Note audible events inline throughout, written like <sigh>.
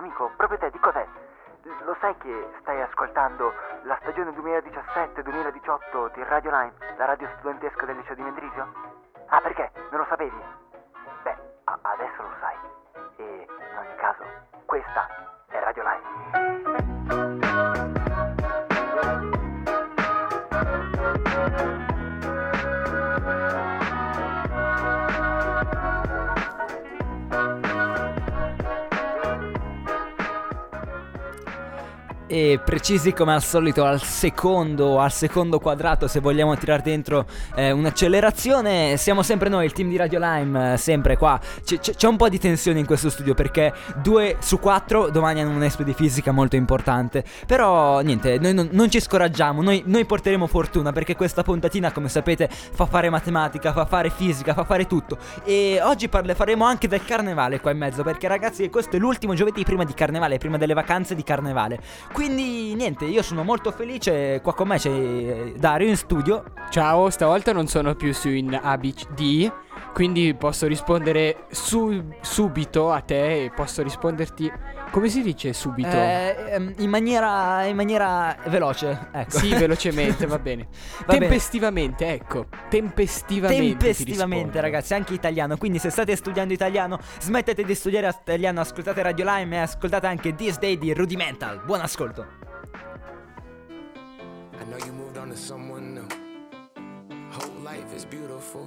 amico, proprio te, di cos'è? Lo sai che stai ascoltando la stagione 2017-2018 di Radio Line, la radio studentesca del liceo di Mendrisio? Ah, perché? Non lo sapevi? Beh, adesso lo sai. E in ogni caso, questa E precisi come al solito al secondo, al secondo quadrato se vogliamo tirare dentro eh, un'accelerazione. Siamo sempre noi, il team di Radio Lime, eh, sempre qua. C- c- C'è un po' di tensione in questo studio perché due su quattro domani hanno un espo di fisica molto importante. Però niente, noi non, non ci scoraggiamo, noi, noi porteremo fortuna perché questa puntatina come sapete fa fare matematica, fa fare fisica, fa fare tutto. E oggi parle- faremo anche del carnevale qua in mezzo perché ragazzi questo è l'ultimo giovedì prima di carnevale, prima delle vacanze di carnevale quindi niente, io sono molto felice. Qua con me c'è Dario in studio. Ciao, stavolta non sono più su in ABCD, quindi posso rispondere su- subito a te e posso risponderti... Come si dice subito? Eh, ehm, in, maniera, in maniera veloce. Ecco. Sì, <laughs> velocemente, va bene. Va bene. Tempestivamente, ecco. Tempestivamente. ti Tempestivamente, ragazzi, anche italiano. Quindi, se state studiando italiano, smettete di studiare italiano, ascoltate Radio Lime e ascoltate anche This Day di Rudimental. Buon ascolto. I know you moved on to someone new. Whole life is beautiful.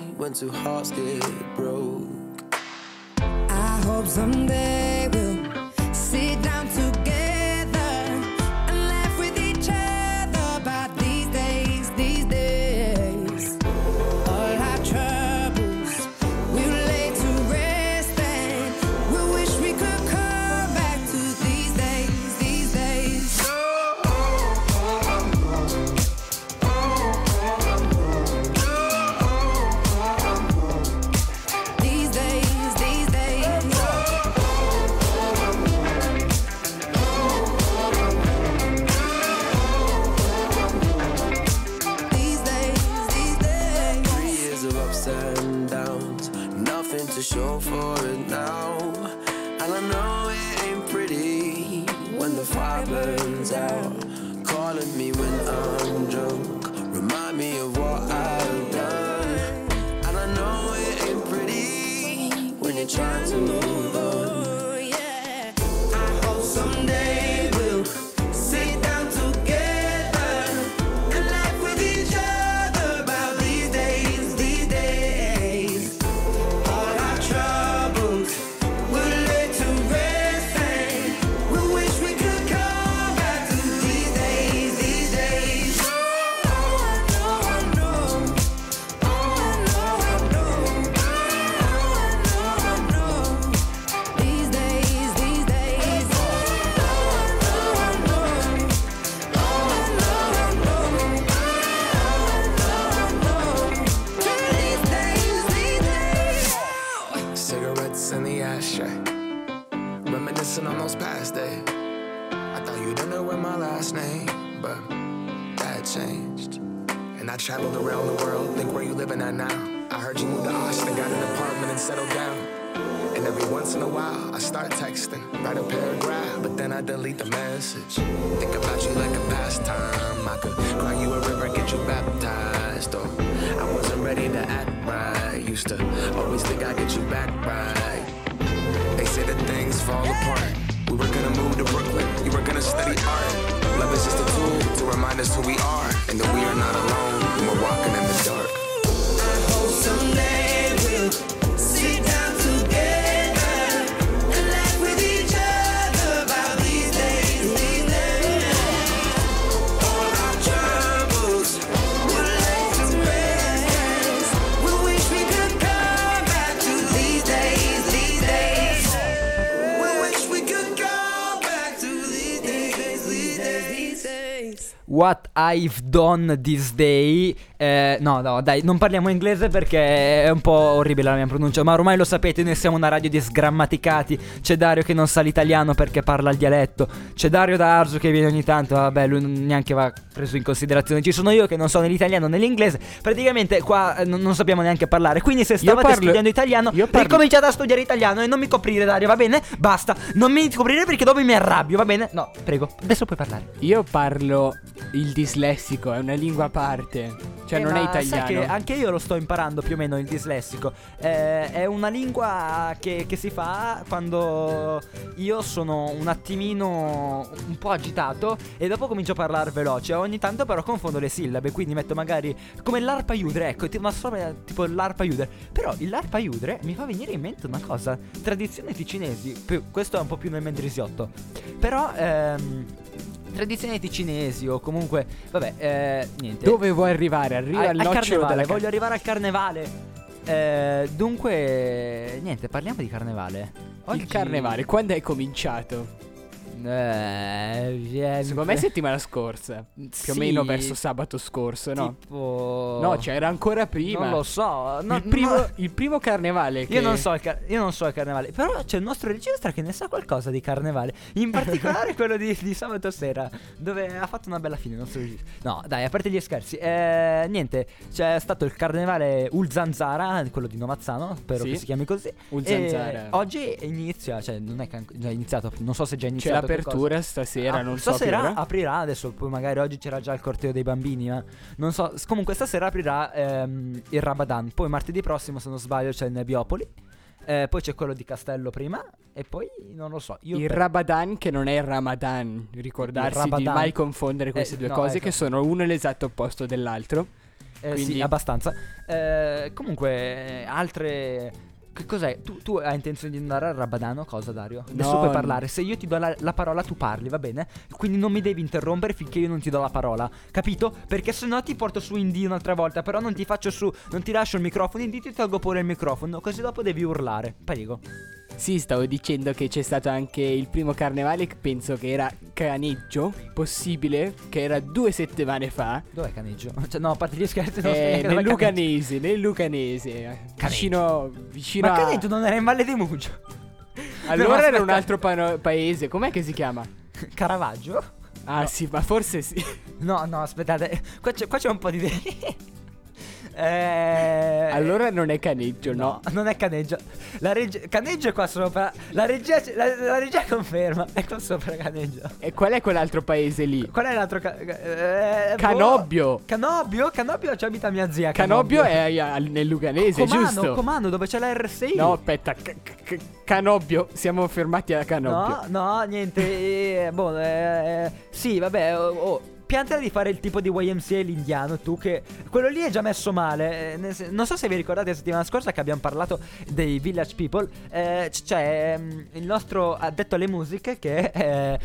when two hearts get broke. I hope someday I've Done This Day. Eh, no, no, dai, non parliamo inglese perché è un po' orribile la mia pronuncia. Ma ormai lo sapete, noi siamo una radio di sgrammaticati. C'è Dario che non sa l'italiano perché parla il dialetto. C'è Dario da Arzo che viene ogni tanto. Vabbè, lui neanche va preso in considerazione. Ci sono io che non so né l'italiano né l'inglese. Praticamente qua eh, non, non sappiamo neanche parlare. Quindi se stavate parlo- studiando italiano, ricominciate a studiare italiano e non mi coprire, Dario, va bene? Basta. Non mi coprire perché dopo mi arrabbio, va bene? No, prego, adesso puoi parlare. Io parlo il dislessico, è una lingua a parte. Cioè, Eh, non è ma sai italiano. che anche io lo sto imparando più o meno il dislessico. Eh, è una lingua che, che si fa quando io sono un attimino un po' agitato e dopo comincio a parlare veloce. Ogni tanto però confondo le sillabe, quindi metto magari come l'arpa iudre, ecco, tipo una storia tipo l'arpa iudre. Però il l'arpa iudre mi fa venire in mente una cosa, tradizioni ticinesi, questo è un po' più nel mendrisiotto. Però ehm tradizioni ticinesi o comunque vabbè, eh, niente. Dove vuoi arrivare? Arriva Al- al nocciolo carnevale, della voglio arrivare al carnevale. Eh, dunque, niente, parliamo di carnevale. Il carnevale, quando è cominciato? Eh, eh, Secondo me settimana scorsa. Più o sì, meno verso sabato scorso, no? Tipo... No, c'era ancora prima. Non lo so. no- il, primo, no- il primo carnevale che... Io non, so il car- io non so il carnevale, però c'è il nostro regista che ne sa qualcosa di carnevale. In particolare <laughs> quello di, di sabato sera, dove ha fatto una bella fine il nostro regista. No, dai, a parte gli scherzi, eh, niente, c'è stato il carnevale Ulzanzara, quello di Novazzano, spero Sì. che si chiami così. Ulzanzara. Oggi inizia, cioè non è che è già iniziato, non so se è già C'è iniziato. cosa. l'apertura stasera, Ah, non so stasera ora. aprirà, adesso poi magari oggi c'era già il corteo dei bambini, ma non so, comunque stasera aprirà ehm, il Rabadan, poi martedì prossimo se non sbaglio c'è il Nebbiopoli, eh, poi c'è quello di Castello prima e poi non lo so, io Il per- Rabadan che non è il Ramadan. Ricordarsi Il Rabadan. di mai confondere queste Eh, due no, cose ecco. che sono uno l'esatto opposto dell'altro. eh, quindi- sì, abbastanza. Eh, comunque altre che cos'è? Tu, tu hai intenzione di andare al Rabadano? Cosa, Dario? Adesso No, puoi parlare. Se io ti do la, la parola, tu parli, va bene? Quindi non mi devi interrompere finché io non ti do la parola. Capito? Perché se no ti porto su Indie un'altra volta. Però non ti faccio su. Non ti lascio il microfono. Indie ti tolgo pure il microfono. Così dopo devi urlare. Prego. Sì, stavo dicendo che c'è stato anche il primo carnevale, che penso che era Caneggio, possibile, che era due settimane fa. Dov'è Caneggio? <laughs> Cioè, no, a parte gli scherzi, Eh, nel. Luganese, nel Luganese, vicino, vicino Ma a... Caneggio non era in Valle di Mugio. <laughs> Allora No, era un altro pano- paese, com'è che si chiama? <laughs> Caravaggio? Ah sì, ma forse sì. No, no, aspettate. Qua c'è, qua c'è un po' di. eh. Allora non è Caneggio, no? non è Caneggio. La reg- Caneggio è qua sopra. La regia, la, la regia conferma. È qua sopra Caneggio. E qual è quell'altro paese lì? Qual è l'altro? ca- eh, boh. Canobbio. Canobbio? Canobbio ci abita mia zia. Canobbio è a- nel Luganese, Comando, giusto? Comando, dove c'è la R6. No, aspetta, Ca- Ca- Canobbio, siamo fermati a Canobbio. No, no, niente. eh, boh, eh, eh, sì, vabbè. Oh, oh, piantala di fare il tipo di YMCA l'indiano. Tu che. Quello lì è già messo male. eh, non so se vi ricordate la settimana scorsa che abbiamo parlato dei Village People. eh, c'è ehm, il nostro addetto alle musiche che. eh,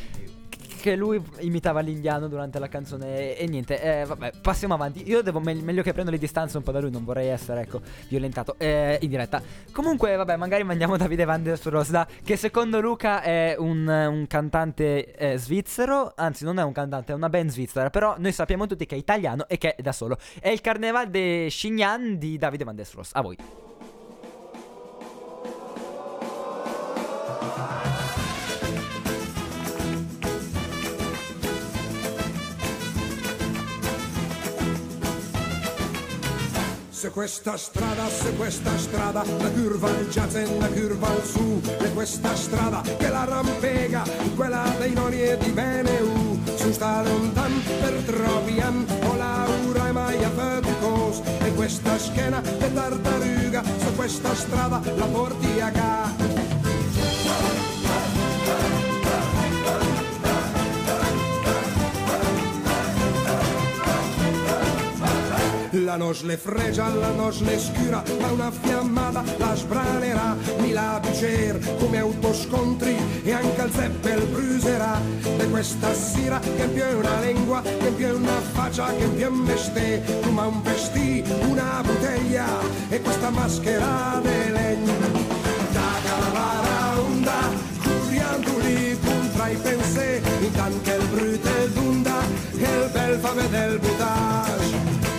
che lui imitava l'indiano durante la canzone e, e niente, eh, vabbè, passiamo avanti. Io devo me- meglio che prendo le distanze un po' da lui, non vorrei essere, ecco, violentato eh, in diretta. Comunque, vabbè, magari mandiamo <laughs> Davide Van der Rosda, che secondo Luca è un, un cantante eh, svizzero, anzi non è un cantante, è una band svizzera, però noi sappiamo tutti che è italiano e che è da solo. È il Carneval de Chignan di Davide Van der Ros. A voi. Se questa strada, se questa strada, la curva al e la curva al su, e questa strada che la rampega, quella dei noni e di Beneu, su sta lontan per troppi anni, o Laura e Maia faticos, e questa schiena che tartaruga, su questa strada la porti a ca. La nos le fregia, la nos le scura, ma una fiammata la sbranerà, mi la bicer come autoscontri e anche al zeppel bruserà. E questa sera che più è una lingua, che più è una faccia, che più è un vestì, come un vestì, una bottiglia e questa maschera de legno. Da calavara onda, curiando lì contra i pensieri, intanto che il brutto d'onda, e il bel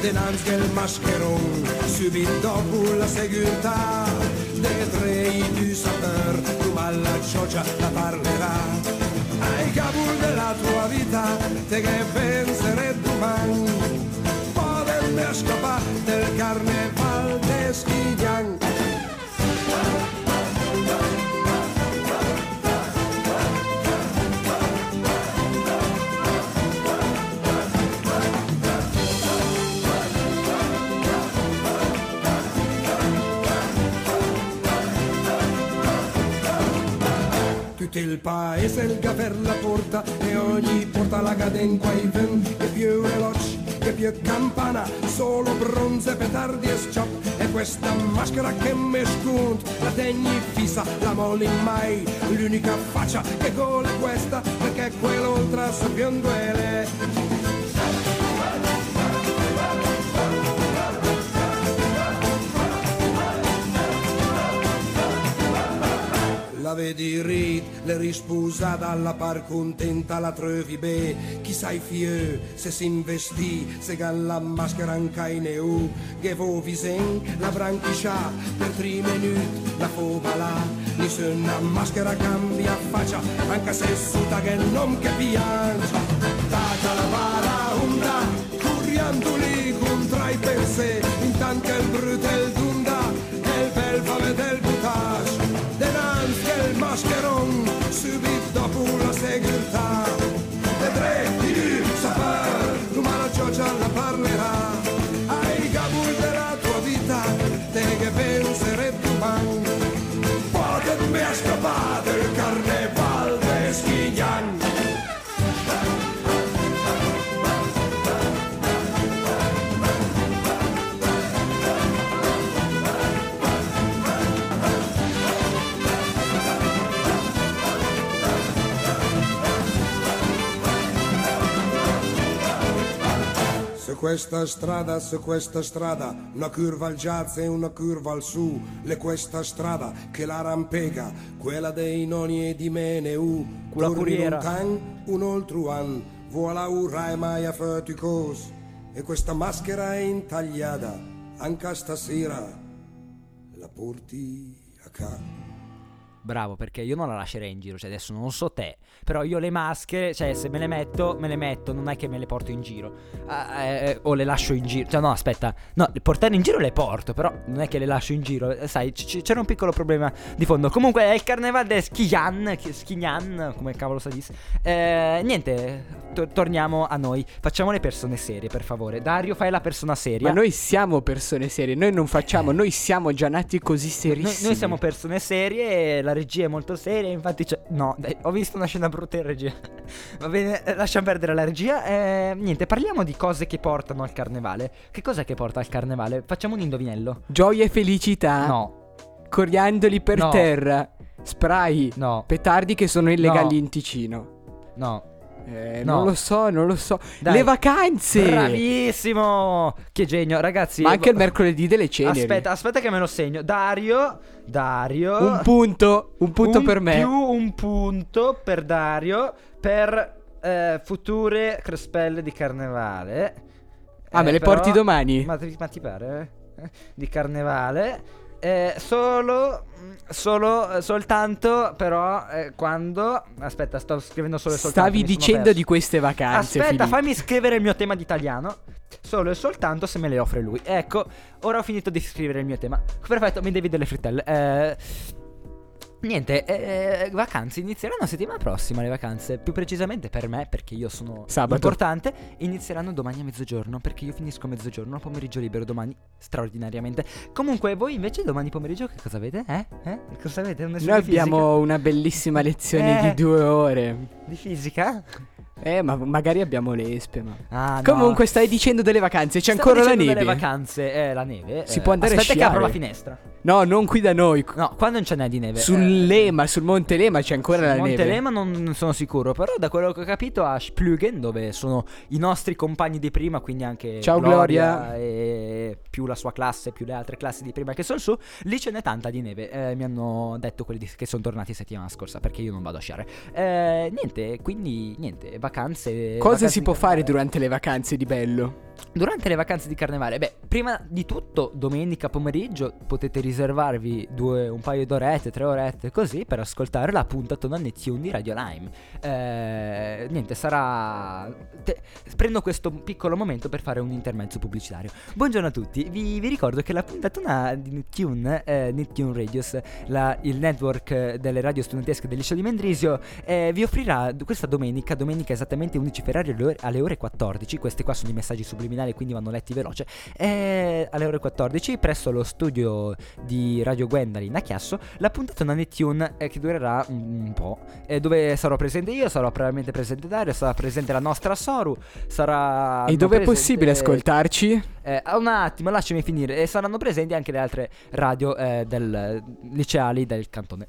dinanzi al mascheron, subito dopo la segurità, dei tre du sapeur, tu alla cioccia la parlerà. Ai capo della tua vita, te che penserai domani, potermi scappare del carneval de Schidian. Tutto il paese il per la porta e ogni porta la cadenza i venti che più veloce, che più campana, solo bronze, petardi e sciop e questa maschera che mi scunt, la tegni fissa, la molli mai, l'unica faccia che gola è questa perché quell'oltre sapendo è le risposa dalla par contenta la trovi be. Chi sai fieu, se si investì, se gan la maschera anche in EU Che vo visen, la branchiscia, per tre minuti la fova là. Nessuna maschera cambia faccia, anche se suta che non che piange Tata la vara onda, corriendo lì contra i perse. Intanto che il brutto il dunda, bel fame del butage Denanzi il mascheron, questa strada, su questa strada, una curva al jazz e una curva al su, le questa strada che la rampega, quella dei noni e di Meneu, Quella curiera. un tan, un altro an, voilà mai a faticos, e questa maschera è intagliata, anche stasera, la porti a casa. Bravo, perché io non la lascerei in giro, cioè adesso non so te, però io le maschere, cioè se me le metto, me le metto, non è che me le porto in giro. Ah, eh, o le lascio in giro. Cioè no, aspetta, no, portare in giro le porto, però non è che le lascio in giro. Eh, Sai, c- c'era un piccolo problema di fondo. Comunque è il carneval de Schignan, chi- Schignan, come cavolo si dice. Eh, niente, to- torniamo a noi. Facciamo le persone serie, per favore. Dario, fai la persona seria. Ma noi siamo persone serie, noi non facciamo, noi siamo già nati così Noi, serissimi. noi siamo persone serie, la regia è molto seria, infatti c'è... No, dai, ho visto una scena brutta in regia. <laughs> Va bene, lasciamo perdere la regia. Eh, niente, parliamo di cose che portano al carnevale. Che cos'è che porta al carnevale? Facciamo un indovinello. Gioia e felicità. No, Coriandoli per No. terra. Spray. no, Petardi che sono illegali in Ticino. no. Eh, No. non lo so, non lo so. Dai. Le vacanze. Bravissimo! Che genio, ragazzi. Ma anche il mercoledì delle ceneri. Aspetta, aspetta che me lo segno. Dario, Dario. Un punto, un punto Un per me. Più un punto per Dario per eh, future crespelle di carnevale. Ah, me le però- porti domani? Ma, ti- ma ti pare? eh? Di carnevale. Eh, solo, solo, soltanto però eh, quando... Aspetta, sto scrivendo solo e soltanto. Stavi dicendo di queste vacanze. Aspetta, Filippo. fammi scrivere il mio tema di italiano. Solo e soltanto se me le offre lui. Ecco, ora ho finito di scrivere il mio tema. Perfetto, mi devi delle frittelle. Eh, niente, eh, vacanze inizieranno la settimana prossima. Le vacanze, più precisamente per me, perché io sono Sabato. importante. Inizieranno domani a mezzogiorno. Perché io finisco a mezzogiorno. Pomeriggio libero domani, straordinariamente. Comunque, voi invece domani pomeriggio che cosa avete? Eh? Eh? Cosa avete? Noi abbiamo una bellissima lezione Eh. di due ore. Di fisica? Eh, ma magari abbiamo l'espe, ma... Ah, no. Comunque stai dicendo delle vacanze, c'è Stavo ancora la neve. delle vacanze, eh, la neve. Si eh, può andare a aspetta che apro la sciare. finestra. No, non qui da noi. No, quando non ce n'è di neve. Sul eh, Lema, sul Monte Lema c'è ancora la Monte neve. Lema non non sono sicuro, però da quello che ho capito a Splügen, dove sono i nostri compagni di prima, quindi anche Ciao, Gloria. e più la sua classe, più le altre classi di prima che sono su, lì ce n'è tanta di neve. Eh, mi hanno detto quelli di- che sono tornati settimana scorsa, perché io non vado a sciare. Eh, niente, quindi niente, vacanze. Cosa vacanze si può fare durante le vacanze di bello? Durante le vacanze di carnevale, beh, prima di tutto, domenica pomeriggio potete riservarvi due, un paio d'orette, tre orette così per ascoltare la puntatona Netune di Radio Lime. Eh, niente, sarà. te- prendo questo piccolo momento per fare un intermezzo pubblicitario. Buongiorno a tutti, vi, vi ricordo che la puntatona di Nettune, eh, Nettune Radios, la- il network eh, delle radio studentesche del liceo di Mendrisio, eh, vi offrirà questa domenica, domenica esattamente 11 febbraio alle ore, alle ore 14. Questi qua sono i messaggi subliminali, quindi vanno letti veloce. eh, alle ore 14, presso lo studio di Radio Gwendolyn a Chiasso, la puntatona Nettune eh, che durerà un, un po'. eh, dove sarò presente io, sarò probabilmente presente Dario, sarà presente la nostra Soru, sarà. e dove è possibile ascoltarci? Eh, un attimo, lasciami finire. E saranno presenti anche le altre radio eh, del, liceali del cantone.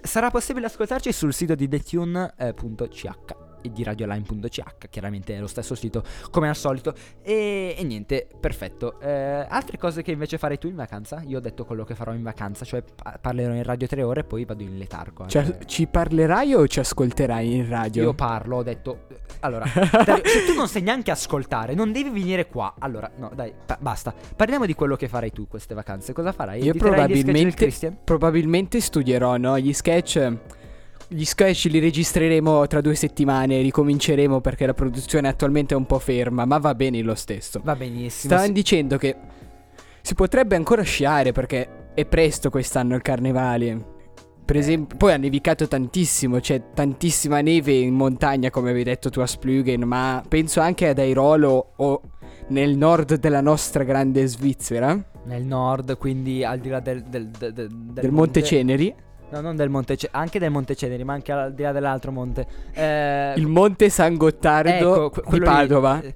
Sarà possibile ascoltarci sul sito di detune.ch e di radioline.ch, chiaramente è lo stesso sito come al solito. E, e niente, perfetto. Eh, altre cose che invece farei tu in vacanza? Io ho detto quello che farò in vacanza, cioè pa- parlerò in radio tre ore e poi vado in letargo. Cioè, Eh, ci parlerai o ci ascolterai in radio? io parlo, ho detto. Allora, <laughs> Dario, se tu non sai neanche ascoltare, non devi venire qua. Allora, no, dai, pa- basta. Parliamo di quello che farai tu queste vacanze. Cosa farai? Io Editerai probabilmente, probabilmente studierò, no? Gli sketch. Gli sketch li registreremo tra due settimane, ricominceremo perché la produzione attualmente è un po' ferma, ma va bene lo stesso. Va benissimo. Stavano sì. dicendo che si potrebbe ancora sciare perché è presto quest'anno il carnevale. Per Eh. esempio, poi ha nevicato tantissimo, c'è tantissima neve in montagna, come avevi detto tu a Splügen, ma penso anche ad Airolo o nel nord della nostra grande Svizzera, Nel nord, quindi al di là del, del, del, del- del Monte Ceneri, No, non del Monte Ceneri, anche del Monte Ceneri, ma anche al di là dell'altro monte. Eh, il Monte San Gottardo ecco, que- di quello lì. Padova. Eh,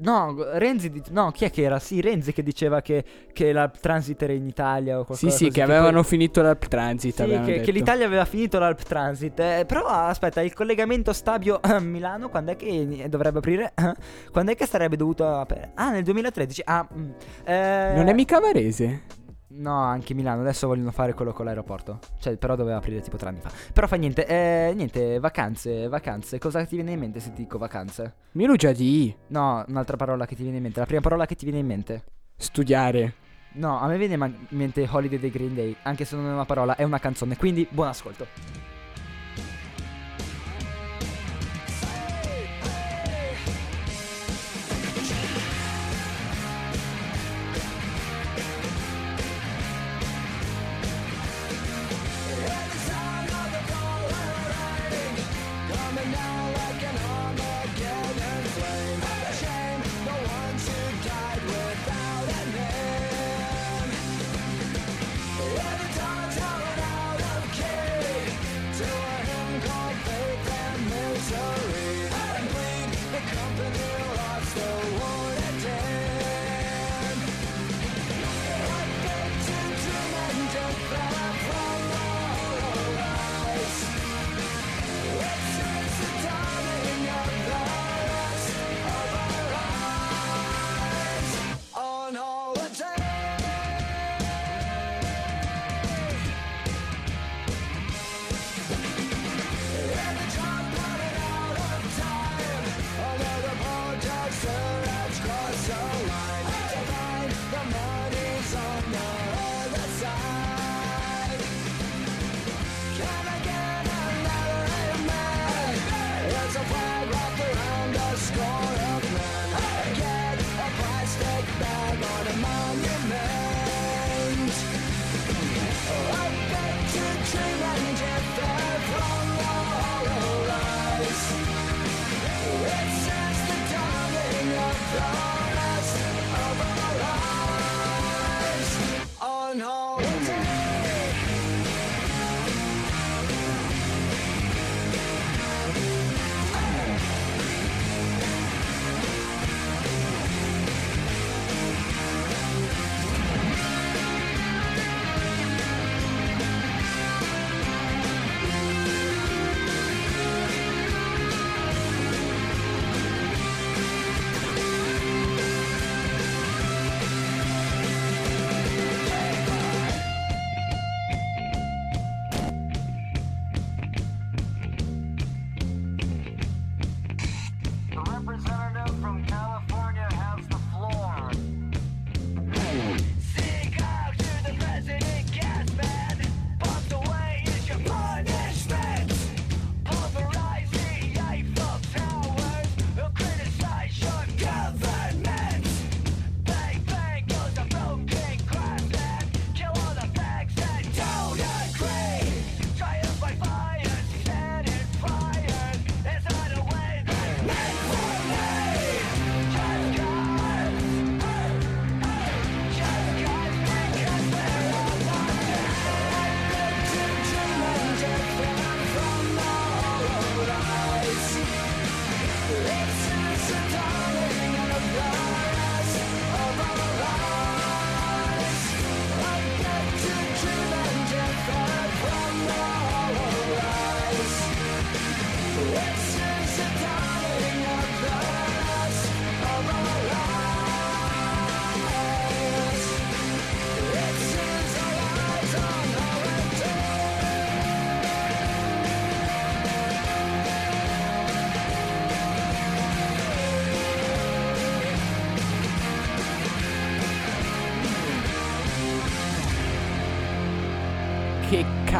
No, Renzi, di- no, chi è che era? Sì, Renzi che diceva che, che la transit era in Italia o qualcosa Sì, sì, che avevano poi- finito l'Alp Transit. Sì, che, che l'Italia aveva finito l'Alp Transit. eh, però aspetta, il collegamento Stabio-Milano quando è che dovrebbe aprire? <laughs> quando è che sarebbe dovuto aprire? Ah, nel 2013. Ah, mm, eh, Non è mica Varese? No, anche Milano. Adesso vogliono fare quello con l'aeroporto. Cioè, però doveva aprire tipo tre anni fa. Però fa niente. Eh, niente, vacanze, vacanze. Cosa ti viene in mente se ti dico vacanze? Mi lo già di No, un'altra parola che ti viene in mente. La prima parola che ti viene in mente. studiare. No, a me viene in mente Holiday dei Green Day. Anche se non è una parola, è una canzone. Quindi, buon ascolto.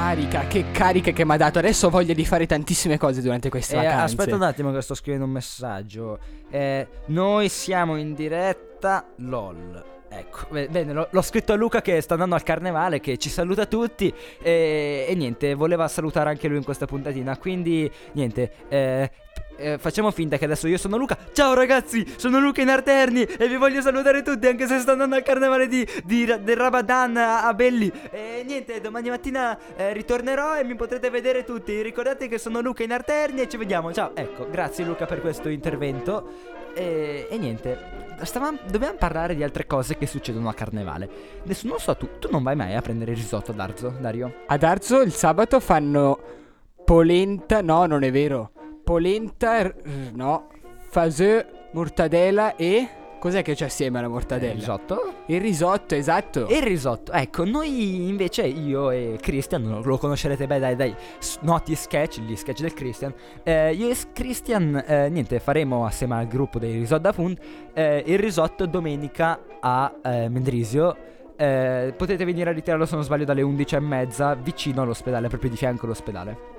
Carica, che carica che mi ha dato. Adesso ho voglia di fare tantissime cose durante queste Eh, vacanze. aspetta un attimo che sto scrivendo un messaggio. Eh, noi siamo in diretta LOL. Ecco, be- bene, l'ho, l'ho scritto a Luca che sta andando al carnevale, che ci saluta tutti e, e niente, voleva salutare anche lui in questa puntatina, quindi niente, eh, eh, facciamo finta che adesso io sono Luca. Ciao ragazzi, sono Luca in Arterni e vi voglio salutare tutti anche se sto andando al carnevale di, di del Rabadan a, a Belli. E niente, domani mattina eh, ritornerò e mi potrete vedere tutti. Ricordate che sono Luca in Arterni e ci vediamo. Ciao, ecco, grazie Luca per questo intervento. E, e niente, stavamo, dobbiamo parlare di altre cose che succedono a carnevale. Adesso non so tu, tu non vai mai a prendere il risotto ad Arzo, Dario? Ad Arzo il sabato fanno polenta, no, non è vero. Polenta, r- no, faseux, mortadella e cos'è che c'è assieme alla mortadella? Il risotto? Il risotto, esatto. Il risotto, ecco, noi invece, io e Christian, lo, conoscerete bene dai, dai noti sketch, gli sketch del Christian. Eh, io e Christian, eh, niente, faremo assieme al gruppo dei Risotto da Fund eh, il risotto domenica a eh, Mendrisio. Eh, potete venire a ritirarlo se non sbaglio dalle 11.30 vicino all'ospedale, proprio di fianco all'ospedale.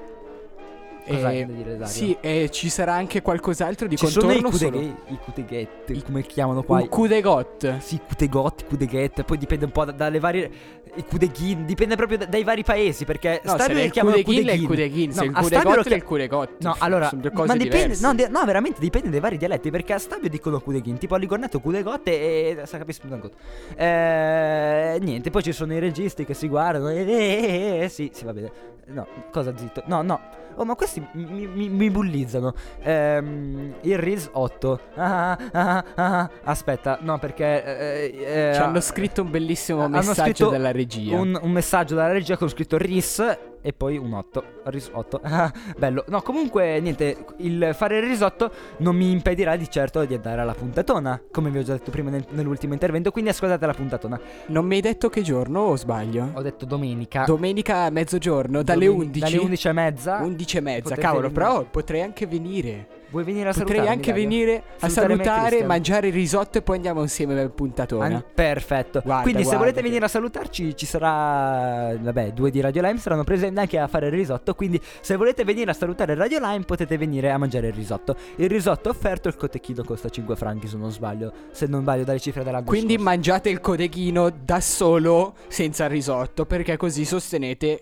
Cosa da dire, Dario? Sì, e ci sarà anche qualcos'altro di Ci sono i contorno solo. kudeghe- i kudeghetti, come chiamano qua? Un kudegot. Sì, Kutegot, Kudeget, poi dipende un po' da- dalle varie. I Kudeghin, dipende proprio da- dai vari paesi. Perché No, Stabio se li il chiamano kudeghin è il kudeghin, se il a Stabio lo kudegot è il kudegot. No, allora, sono due ma dipende, no, de- no, veramente dipende dai vari dialetti. Perché a Stabio dicono Kudeghin, tipo a Ligornato Kudegot e. e sa capisci un. Eh, niente, poi ci sono i registi che si guardano. E, e- e- sì, sì, va bene. No, cosa zitto? No, no. Oh, ma questi mi, mi- mi bullizzano. Ehm, il Riz 8. Ah, ah, ah, aspetta, no, perché. eh, eh, Ci hanno scritto un bellissimo hanno messaggio dalla regia. un, un messaggio dalla regia con scritto RIS e poi un 8. RIS 8. Ah, Bello. No, comunque, niente. Il fare il risotto non mi impedirà di certo di andare alla puntatona. Come vi ho già detto prima nel- nell'ultimo intervento. Quindi ascoltate la puntatona. Non mi hai detto che giorno o sbaglio? Ho detto domenica. Domenica a mezzogiorno, dalle Domeni- 11. Dalle 11 e mezza. 11 e mezza, cavolo, venire. però potrei anche venire. Vuoi venire a Potrei salutarmi, anche Dario? venire a Salutare me e salutare, Christian. mangiare il risotto e poi andiamo insieme per puntatona. An- perfetto. Guarda, Quindi, se guarda volete che- venire a salutarci, ci sarà. Vabbè, due di Radio Lime saranno presenti anche a fare il risotto. Quindi, se volete venire a salutare Radio Lime, potete venire a mangiare il risotto. Il risotto offerto, il cotechino costa 5 franchi, se non sbaglio. Se non sbaglio dalle cifre dell'anno Quindi scorso. mangiate il codeghino da solo, senza il risotto, perché così sostenete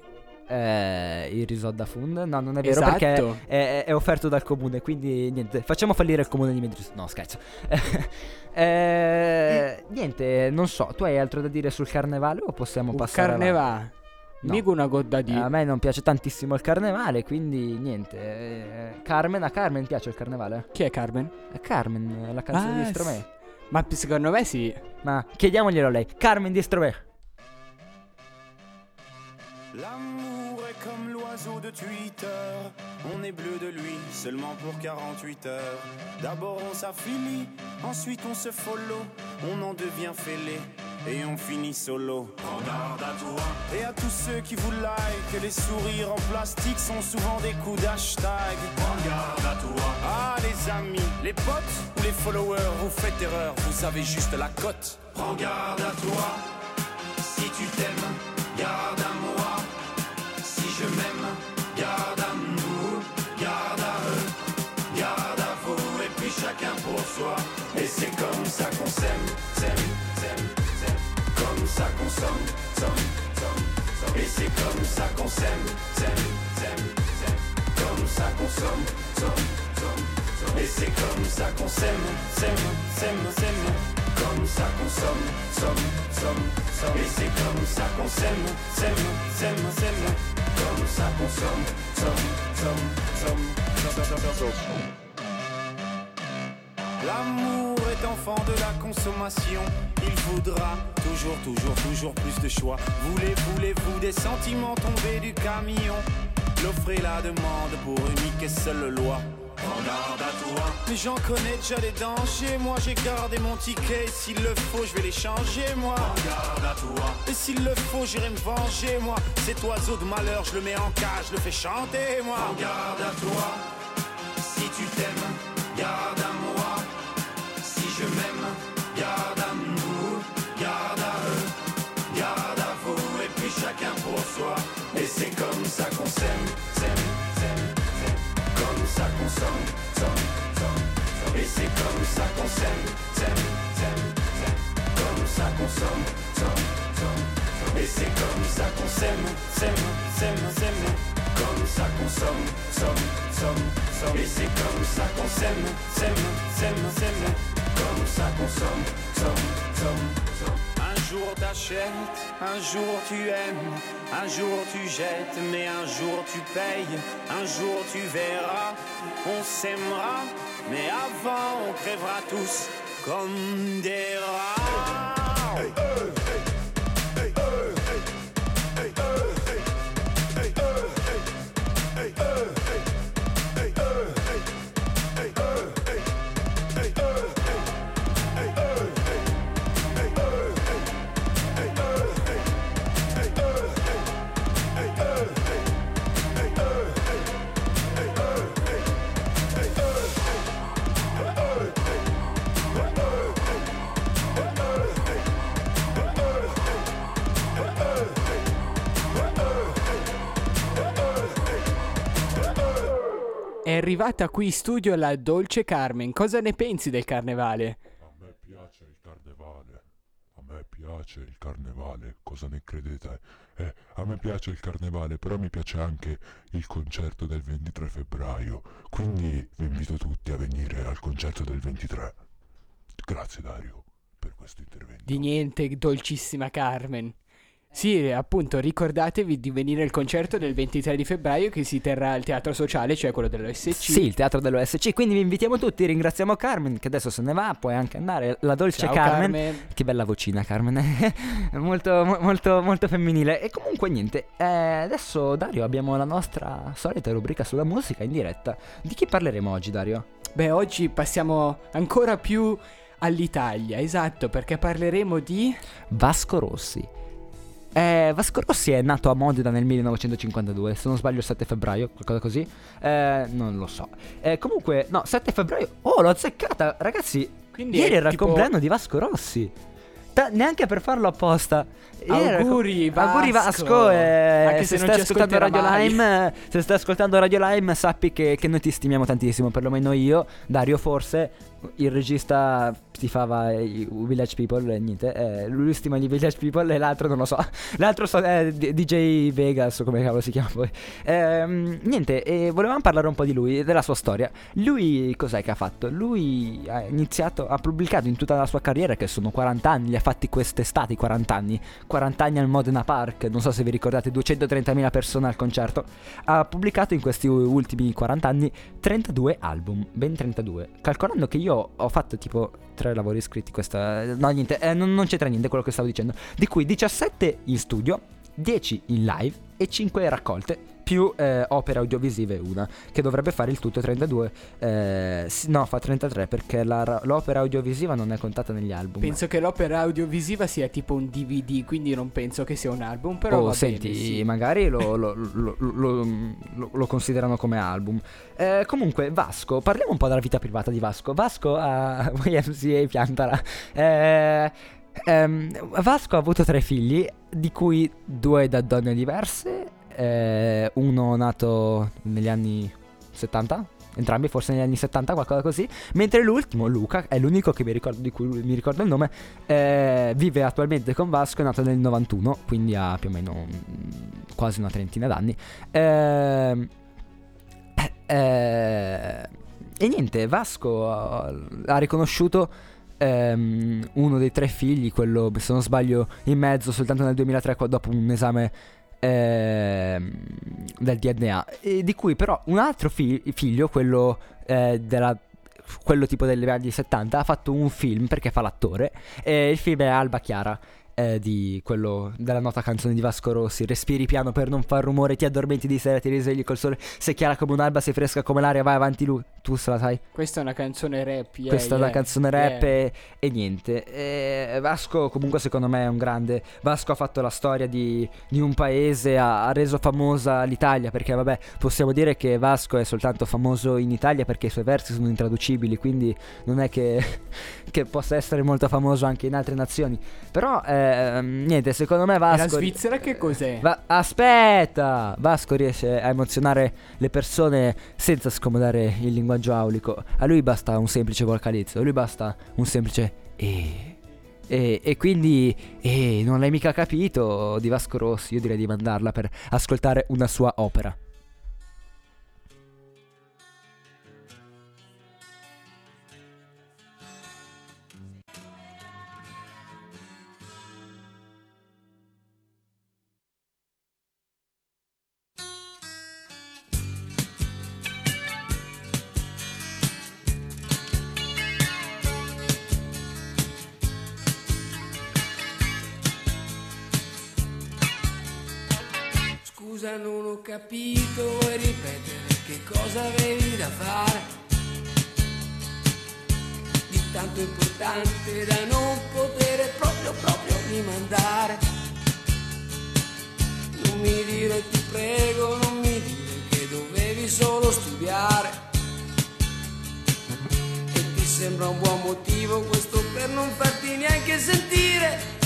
Eh, il risotto da fund? No, non è vero Esatto. perché è, è offerto dal comune. Quindi, niente, facciamo fallire il comune di Medris. No, scherzo. <laughs> Eh, niente, non so. Tu hai altro da dire sul carnevale o possiamo un passare carnevale. No. Mica una goda di... A me non piace tantissimo il carnevale, quindi niente. eh, Carmen, a Carmen piace il carnevale? Chi è Carmen? È Carmen, la canzone Ah, di Stromae. sì. Ma secondo me sì. Ma chiediamoglielo a lei. Carmen di Stromae. L'amour est de Twitter. On est bleu de lui seulement pour 48 heures. D'abord on s'affilie, ensuite on se follow. On en devient fêlé et on finit solo. Prends garde à toi. Et à tous ceux qui vous like, les sourires en plastique sont souvent des coups d'hashtag. Prends garde à toi. Ah les amis, les potes ou les followers, vous faites erreur, vous avez juste la cote. Prends garde à toi. Si tu t'aimes, garde à somme, somme, somme. Et c'est comme ça qu'on s'aime, s'aime, s'aime, s'aime. Comme ça qu'on somme, somme, somme. Et c'est comme ça qu'on s'aime, s'aime, s'aime, s'aime. Comme ça qu'on somme, somme, somme, somme. Et c'est comme ça qu'on s'aime, s'aime, s'aime, s'aime. Comme ça qu'on somme, somme, somme, somme, somme, somme. L'amour enfant de la consommation. Il voudra toujours, toujours, toujours plus de choix. Voulez, voulez-vous des sentiments tombés du camion? L'offre et la demande pour unique et seule loi. Prends garde à toi. Mais j'en connais déjà les dangers. Moi j'ai gardé mon ticket. Et S'il le faut, je vais les changer, moi. Prends garde à toi. Et s'il le faut, j'irai me venger, moi. Cet oiseau de malheur, je le mets en cage, je le fais chanter, moi. Prends garde à toi. Si tu t'aimes, ça qu'on s'aime, s'aime, s'aime. Comme ça qu'on somme, somme, somme. Et c'est comme ça qu'on s'aime, s'aime, s'aime, s'aime. Comme ça qu'on somme, somme, somme, somme. Et c'est comme ça qu'on s'aime, s'aime, s'aime, s'aime. Comme ça qu'on somme, somme, somme. Un jour t'achètes, un jour tu aimes, un jour tu jettes, mais un jour tu payes, un jour tu verras, on s'aimera, mais avant on crèvera tous comme des rats. È arrivata qui in studio la dolce Carmen. Cosa ne pensi del carnevale? A me piace il carnevale. A me piace il carnevale. Cosa ne credete? Eh, a me piace il carnevale, però mi piace anche il concerto del 23 febbraio. Quindi vi invito tutti a venire al concerto del 23. Grazie Dario per questo intervento. Di niente, dolcissima Carmen. Sì, appunto, ricordatevi di venire al concerto del 23 di febbraio che si terrà al Teatro Sociale, cioè quello dell'OSC. Sì, il teatro dell'OSC. Quindi vi invitiamo tutti. Ringraziamo Carmen, che adesso se ne va. Puoi anche andare. La dolce Ciao, Carmen. Carmen. Che bella vocina, Carmen. <laughs> molto, mo- molto, molto femminile. E comunque, niente. eh, adesso, Dario, abbiamo la nostra solita rubrica sulla musica in diretta. Di chi parleremo oggi, Dario? Beh, oggi passiamo ancora più all'Italia, esatto, perché parleremo di... Vasco Rossi. Eh, Vasco Rossi è nato a Modena nel 1952, se non sbaglio il 7 febbraio, qualcosa così. Eh, non lo so. Eh, comunque, no, 7 febbraio. Oh, l'ho azzeccata, ragazzi. Quindi Ieri era tipo- il compleanno di Vasco Rossi. Ta- neanche per farlo apposta. Ieri era il co- Auguri, Auguri Vasco. Vasco. eh, Anche se se, stai ascoltando Radio mai. Lime, se stai ascoltando Radio Lime, sappi che, che noi ti stimiamo tantissimo. Perlomeno io, Dario, forse. Il regista stifava i Village People e niente. Eh, stima gli Village People e l'altro non lo so. <laughs> L'altro so, D- DJ Vegas o come cavolo si chiama poi. Ehm, niente, e volevamo parlare un po' di lui e della sua storia. Lui cos'è che ha fatto? Lui ha iniziato, ha pubblicato in tutta la sua carriera, che sono 40 anni, li ha fatti quest'estate i 40 anni. 40 anni al Modena Park, non so se vi ricordate, 230.000 persone al concerto. Ha pubblicato in questi ultimi 40 anni 32 album, ben 32. Calcolando che io ho fatto tipo tre lavori scritti questa... No, niente, eh, non, non c'entra niente quello che stavo dicendo. Di cui 17 in studio, 10 in live e 5 raccolte più eh, opere audiovisive una che dovrebbe fare il tutto 32 eh, no fa 33 perché la ra- l'opera audiovisiva non è contata negli album Penso che l'opera audiovisiva sia tipo un DVD, quindi non penso che sia un album, però oh, senti, bene, sì. magari <laughs> lo, lo- lo- lo- considerano come album. Eh, comunque, Vasco, parliamo un po' della vita privata di Vasco. Vasco ha. <laughs> YMCA piantala. Eh, ehm, Vasco ha avuto tre figli, di cui due da donne diverse. Eh, uno nato negli anni 70. Entrambi forse negli anni 70, qualcosa così. Mentre l'ultimo, Luca, è l'unico ricordo, di cui mi ricordo il nome. eh, vive attualmente con Vasco, è nato nel 91, quindi ha più o meno quasi una trentina d'anni. Ehm, eh, e niente, Vasco ha, ha riconosciuto ehm, uno dei tre figli, quello se non sbaglio in mezzo soltanto nel 2003 qua- dopo un esame ehm, del DNA, di cui però un altro fi- figlio, quello eh, della quello tipo degli anni 70 ha fatto un film perché fa l'attore e il film è Alba Chiara eh, di quello della nota canzone di Vasco Rossi respiri piano per non far rumore ti addormenti di sera ti risvegli col sole sei chiara come un'alba sei fresca come l'aria vai avanti lui tu se la sai Questa è una canzone rap, yeah, questa è yeah, una canzone rap yeah. e, e niente. E Vasco comunque secondo me è un grande. Vasco ha fatto la storia di, di un paese, ha, ha reso famosa l'Italia perché vabbè possiamo dire che Vasco è soltanto famoso in Italia perché i suoi versi sono intraducibili, quindi non è che, <laughs> che possa essere molto famoso anche in altre nazioni. Però ehm, niente, secondo me E Vasco... la Svizzera che cos'è? Va- aspetta! Vasco riesce a emozionare le persone senza scomodare il linguaggio aulico. A lui basta un semplice vocalizzo, a lui basta un semplice e E, e quindi eh, non l'hai mica capito di Vasco Rossi, io direi di mandarla per ascoltare una sua opera. Scusa, non ho capito, vuoi ripetere che cosa avevi da fare? Di tanto importante da non poter proprio, proprio rimandare. Non mi dire, ti prego, non mi dire che dovevi solo studiare. E ti sembra un buon motivo questo per non farti neanche sentire?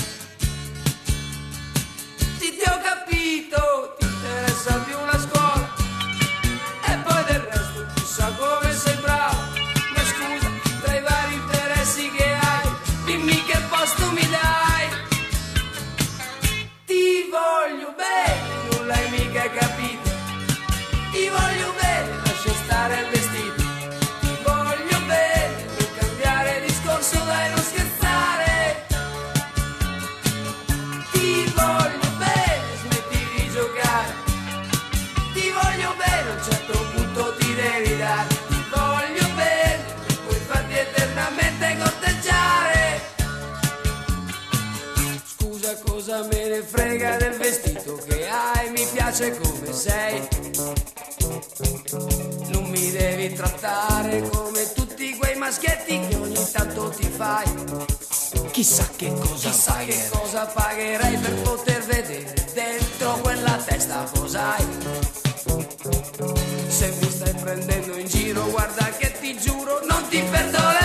Piace come sei. Non mi devi trattare come tutti quei maschietti che ogni tanto ti fai. Chissà che cosa Chissà che cosa pagherei per poter vedere dentro quella testa cos'hai. Se mi stai prendendo in giro, guarda che ti giuro, non ti perdonerei.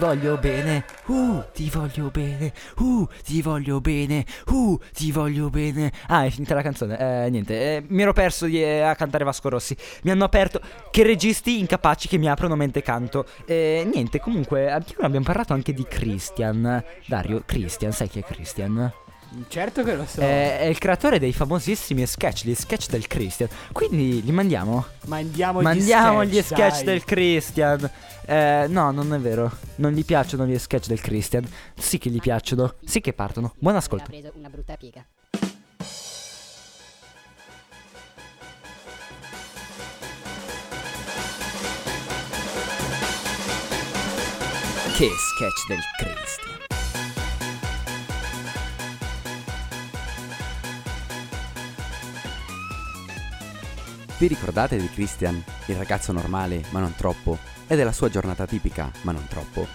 Voglio bene, uh, ti voglio bene, uh, ti voglio bene, uh, ti voglio bene. Ah, è finita la canzone. Eh, niente, eh, mi ero perso di, eh, a cantare Vasco Rossi. Mi hanno aperto. Che registi incapaci che mi aprono mentre canto. Eh, niente, comunque, abbiamo abbiamo parlato anche di Christian. Dario, Christian, sai chi è Christian? Certo che lo so. Eh, è il creatore dei famosissimi sketch, gli sketch del Christian. Quindi li mandiamo? Mandiamo, Mandiamo gli gli sketch, sketch del Christian. Eh, no, non è vero. Non gli piacciono gli sketch del Christian. Sì che gli piacciono. Sì che partono. Buon ascolto. Preso una brutta piega. Che sketch del Christian. Vi ricordate di Christian, il ragazzo normale ma non troppo, e della sua giornata tipica ma non troppo?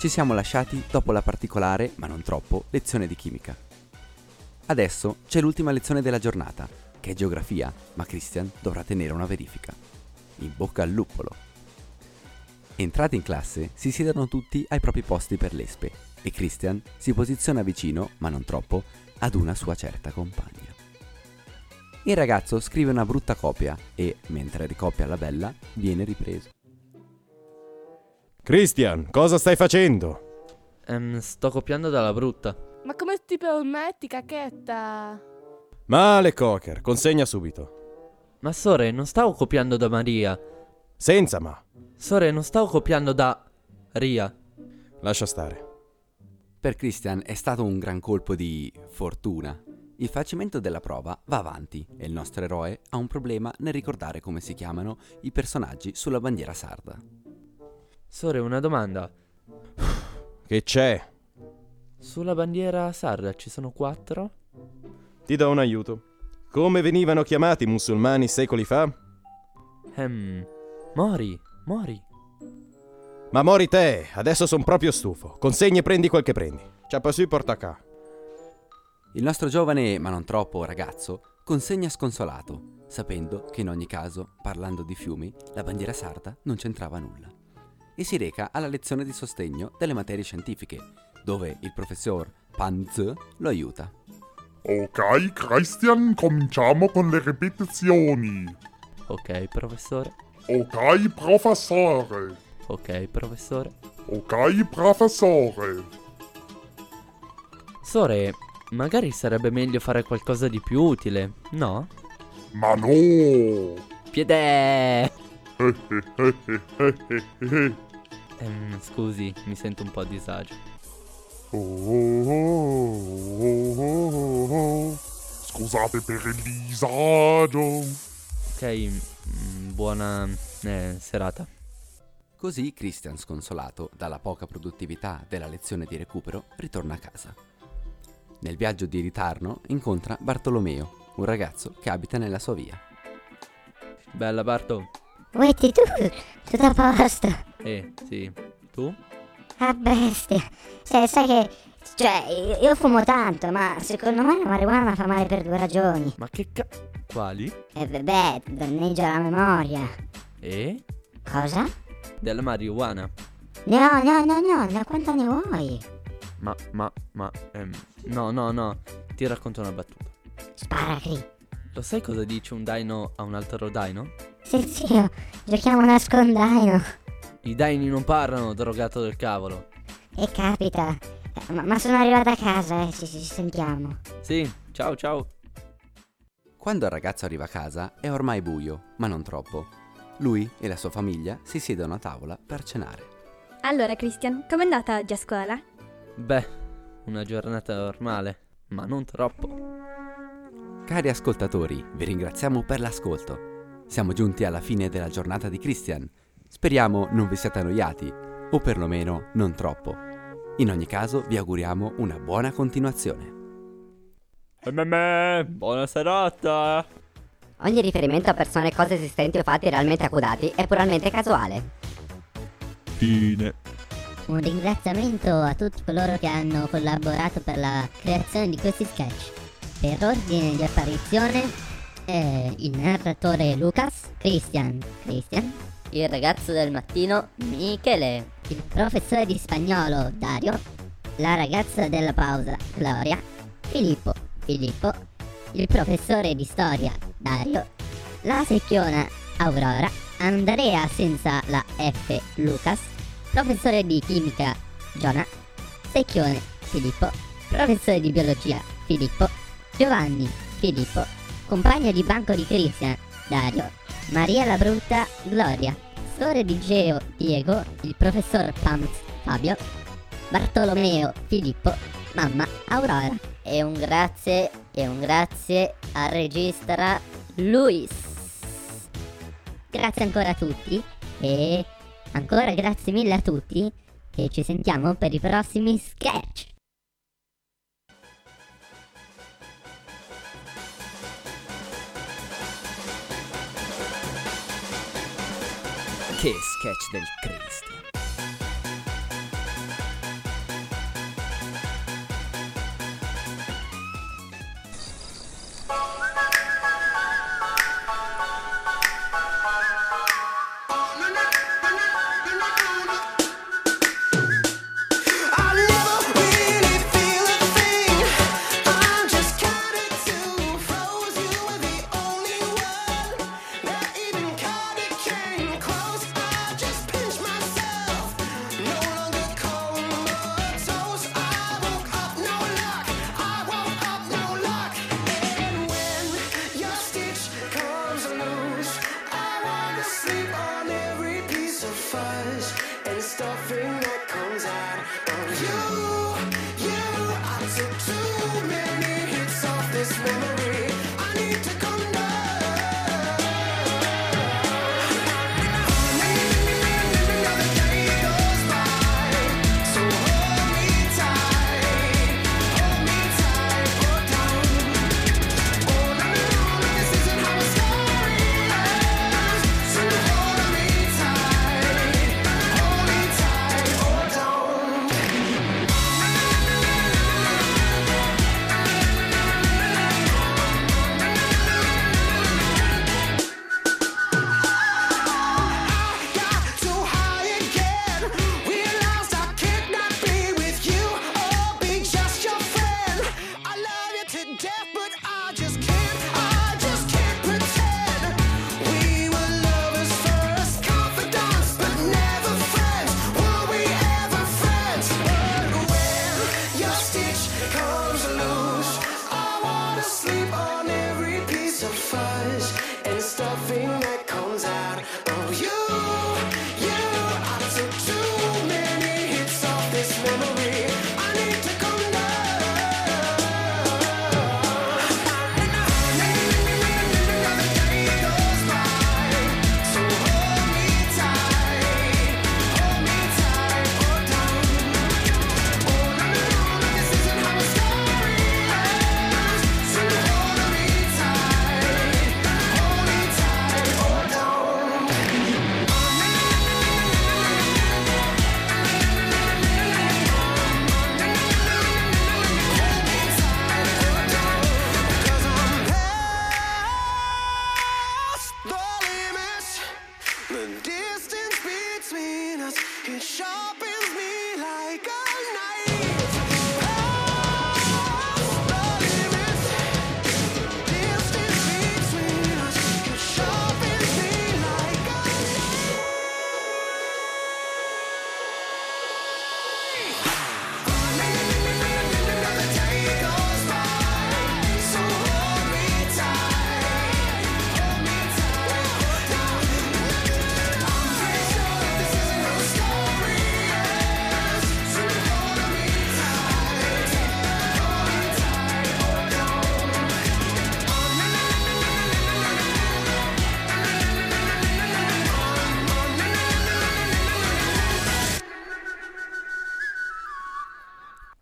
Ci siamo lasciati dopo la particolare, ma non troppo, lezione di chimica. Adesso c'è l'ultima lezione della giornata, che è geografia, ma Christian dovrà tenere una verifica. In bocca al luppolo. Entrati in classe, si siedono tutti ai propri posti per l'espe e Christian si posiziona vicino, ma non troppo, ad una sua certa compagna. Il ragazzo scrive una brutta copia e, mentre ricopia la bella, viene ripreso. Christian, cosa stai facendo? Ehm, sto copiando dalla brutta. Ma come ti permetti, cacchetta? Male, Cocker, consegna subito. Ma Sore, non stavo copiando da Maria. Senza ma. Sore, non stavo copiando da Ria. Lascia stare. Per Christian è stato un gran colpo di fortuna. Il facimento della prova va avanti e il nostro eroe ha un problema nel ricordare come si chiamano i personaggi sulla bandiera sarda. Sore, una domanda. Che c'è? Sulla bandiera sarda ci sono quattro? Ti do un aiuto. Come venivano chiamati i musulmani secoli fa? Ehm, Mori, Mori. Ma mori te, adesso son proprio stufo. Consegni e prendi quel che prendi. Ciappa su, porta qua. Il nostro giovane, ma non troppo, ragazzo consegna sconsolato, sapendo che in ogni caso, parlando di fiumi, la bandiera sarda non c'entrava nulla. E si reca alla lezione di sostegno delle materie scientifiche, dove il professor Panz lo aiuta. Ok, Christian, cominciamo con le ripetizioni. Ok, professore. Ok, professore. Ok, professore. Ok, professore. Sore, magari sarebbe meglio fare qualcosa di più utile, no? Ma no. Piede! Eh, eh, eh, eh, eh, eh. Ehm, scusi, mi sento un po' a disagio. <laughs> Scusate per il disagio. Ok, mm, buona eh, serata. Così Christian, sconsolato dalla poca produttività della lezione di recupero, ritorna a casa. Nel viaggio di ritorno incontra Bartolomeo, un ragazzo che abita nella sua via. Bella Barto. Uetti tu, tutto a posto. Eh, sì. Tu? Ah, bestia. Sai, sai che... Cioè, io, fumo tanto, ma secondo me la marijuana fa male per due ragioni. Ma che ca... Quali? E beh, danneggia la memoria. E? Cosa? Della marijuana. No, no, no, no, da quanto ne vuoi? Ma, ma, ma... ehm, no, no, no. Ti racconto una battuta. Spara qui. Lo sai cosa dice un dino a un altro dino? Sì, zio, giochiamo a nascondaino. I daini non parlano, drogato del cavolo. E capita. Ma, ma sono arrivata a casa, eh, ci, ci sentiamo. Sì, ciao ciao. Quando il ragazzo arriva a casa è ormai buio, ma non troppo. Lui e la sua famiglia si siedono a tavola per cenare. Allora, Christian, com'è andata oggi a scuola? Beh, una giornata normale, ma non troppo. Cari ascoltatori, vi ringraziamo per l'ascolto. Siamo giunti alla fine della giornata di Christian. Speriamo non vi siate annoiati, o perlomeno non troppo. In ogni caso vi auguriamo una buona continuazione. Memme, buona serata. Ogni riferimento a persone, cose esistenti o fatti realmente accudati è puramente casuale. Fine. Un ringraziamento a tutti coloro che hanno collaborato per la creazione di questi sketch. Per ordine di apparizione, eh, il narratore Lucas, Christian, Christian, Il ragazzo del mattino, Michele. il professore di spagnolo Dario, la ragazza della pausa Gloria, Filippo, Filippo, il professore di storia Dario, la secchiona Aurora, Andrea senza la F Lucas, professore di chimica Giona, secchione Filippo, professore di biologia Filippo, Giovanni Filippo, compagno di banco di Cristian Dario, Maria la Brutta Gloria, Sore di Geo Diego, il professor Pams Fabio, Bartolomeo Filippo, mamma Aurora. E un grazie, e un grazie al regista Luis. Grazie ancora a tutti e ancora grazie mille a tutti e ci sentiamo per i prossimi sketch. Che sketch del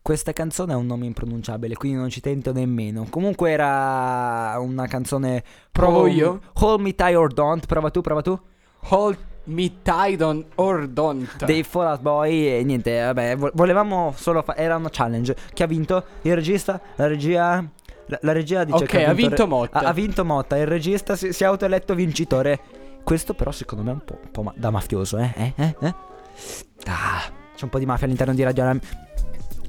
Questa canzone ha un nome impronunciabile, quindi non ci tento nemmeno. Comunque era una canzone. Provo Hold- io? Hold Me Tight or Don't. Prova tu, prova tu. Hold Me Tight on or Don't. Dei Fall Out Boy. E niente, vabbè, vo- volevamo solo. fa- era una challenge. Chi ha vinto? Il regista? La regia? La, la regia dice Ok, che ha vinto Re- Motta. Ha, ha vinto Motta. Il regista si, si è autoeletto vincitore. Questo, però, secondo me è un po', un po' ma- da mafioso, eh? Eh? Eh? eh? Ah, c'è un po' di mafia all'interno di Radio Alarm.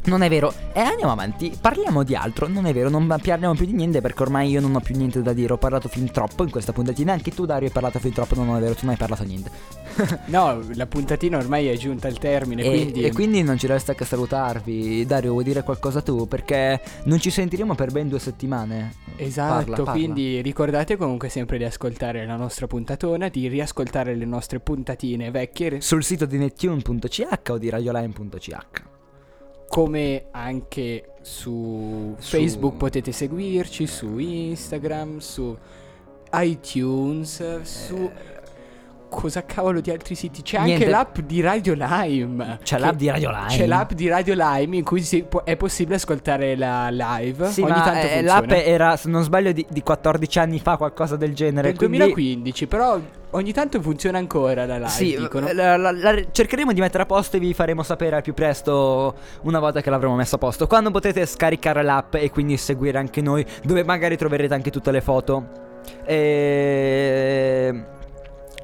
Non è vero. E andiamo avanti. Parliamo di altro. Non è vero, non parliamo più di niente perché ormai io non ho più niente da dire. Ho parlato fin troppo in questa puntatina. Anche tu, Dario, hai parlato fin troppo. Non è vero, tu non hai parlato niente. <laughs> No, la puntatina ormai è giunta al termine, E quindi... e quindi non ci resta che salutarvi. Dario, vuoi dire qualcosa tu? Perché non ci sentiremo per ben due settimane. Esatto, Parla, parla. quindi ricordate comunque sempre di ascoltare la nostra puntatona, di riascoltare le nostre puntatine vecchie, Sul sito di nettune.ch o di radioline.ch. come anche su Su- Facebook potete seguirci, su Instagram, su iTunes, su... Cosa cavolo di altri siti? C'è Niente. anche l'app di Radio Lime. C'è l'app di Radio Lime? C'è l'app di Radio Lime in cui si può- è possibile ascoltare la live. Sì, Ogni ma tanto eh, l'app era, se non sbaglio, di, di 14 anni fa, qualcosa del genere. Del quindi- 2015, però ogni tanto funziona ancora la live. Sì, dicono. la- la- la- cercheremo di mettere a posto e vi faremo sapere al più presto una volta che l'avremo messo a posto. Quando potete scaricare l'app e quindi seguire anche noi, dove magari troverete anche tutte le foto. E,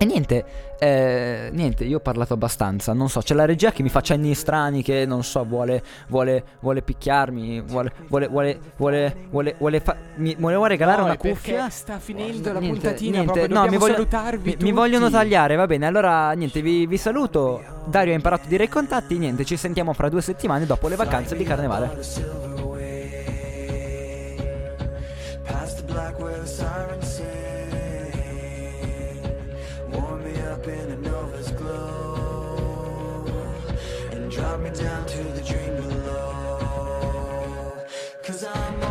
e niente, eh, niente, io ho parlato abbastanza. Non so, c'è la regia che mi fa cenni strani, che non so, vuole, vuole, vuole picchiarmi, vuole, vuole, vuole, vuole, vuole, vuole, fa- mi voleva regalare No, una cuffia. sta finendo la Niente, puntatina niente, proprio, no, dobbiamo mi voglio- salutarvi mi, mi vogliono tagliare, va bene. Allora, niente, vi, vi saluto. Dario ha imparato a dire i contatti. Niente, ci sentiamo fra due settimane dopo le vacanze di carnevale. Up in a Nova's glow. And drop me down to the dream below. Cause I'm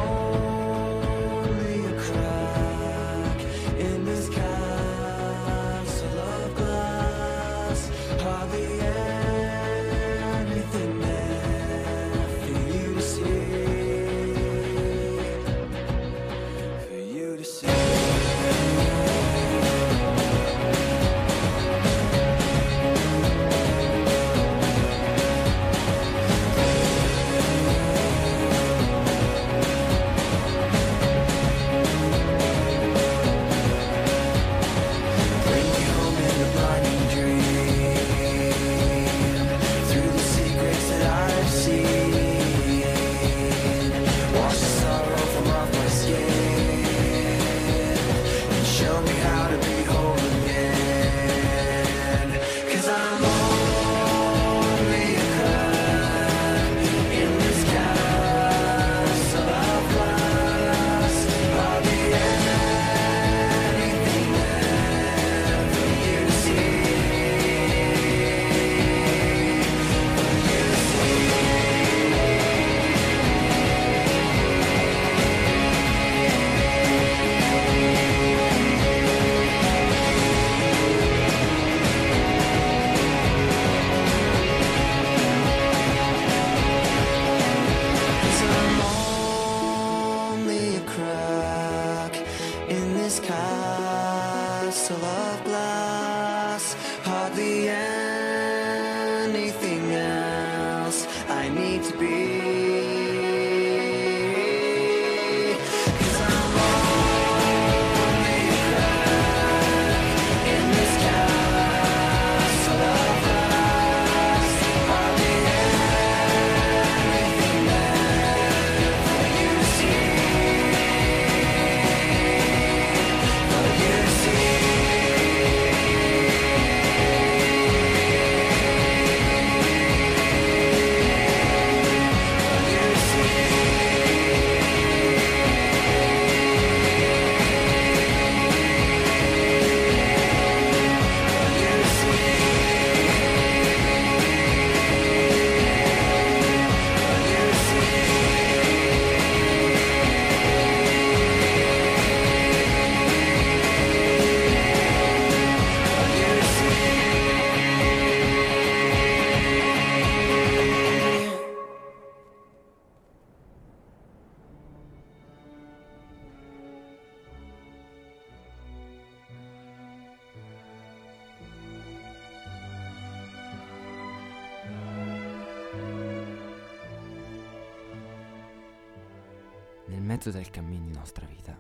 mezzo del cammino di nostra vita,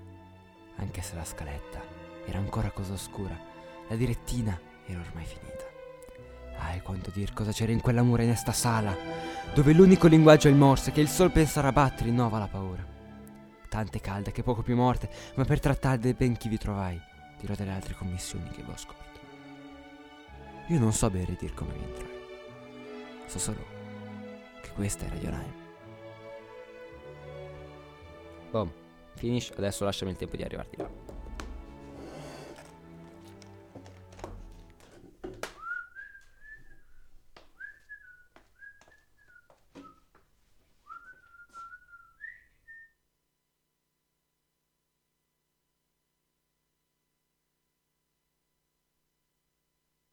anche se la scaletta era ancora cosa oscura, la direttina era ormai finita. Ah, e quanto dir cosa c'era in quella mura in esta sala, dove l'unico linguaggio è il morse, che il sol pensare a battere rinnova la paura. Tante calde che poco più morte, ma per trattare dei ben chi vi trovai, dirò delle altre commissioni che vi ho scorto. Io non so bene dir come vi entrai. So solo che questa Radio Lime. Boom, finish, adesso lasciami il tempo di arrivarti là.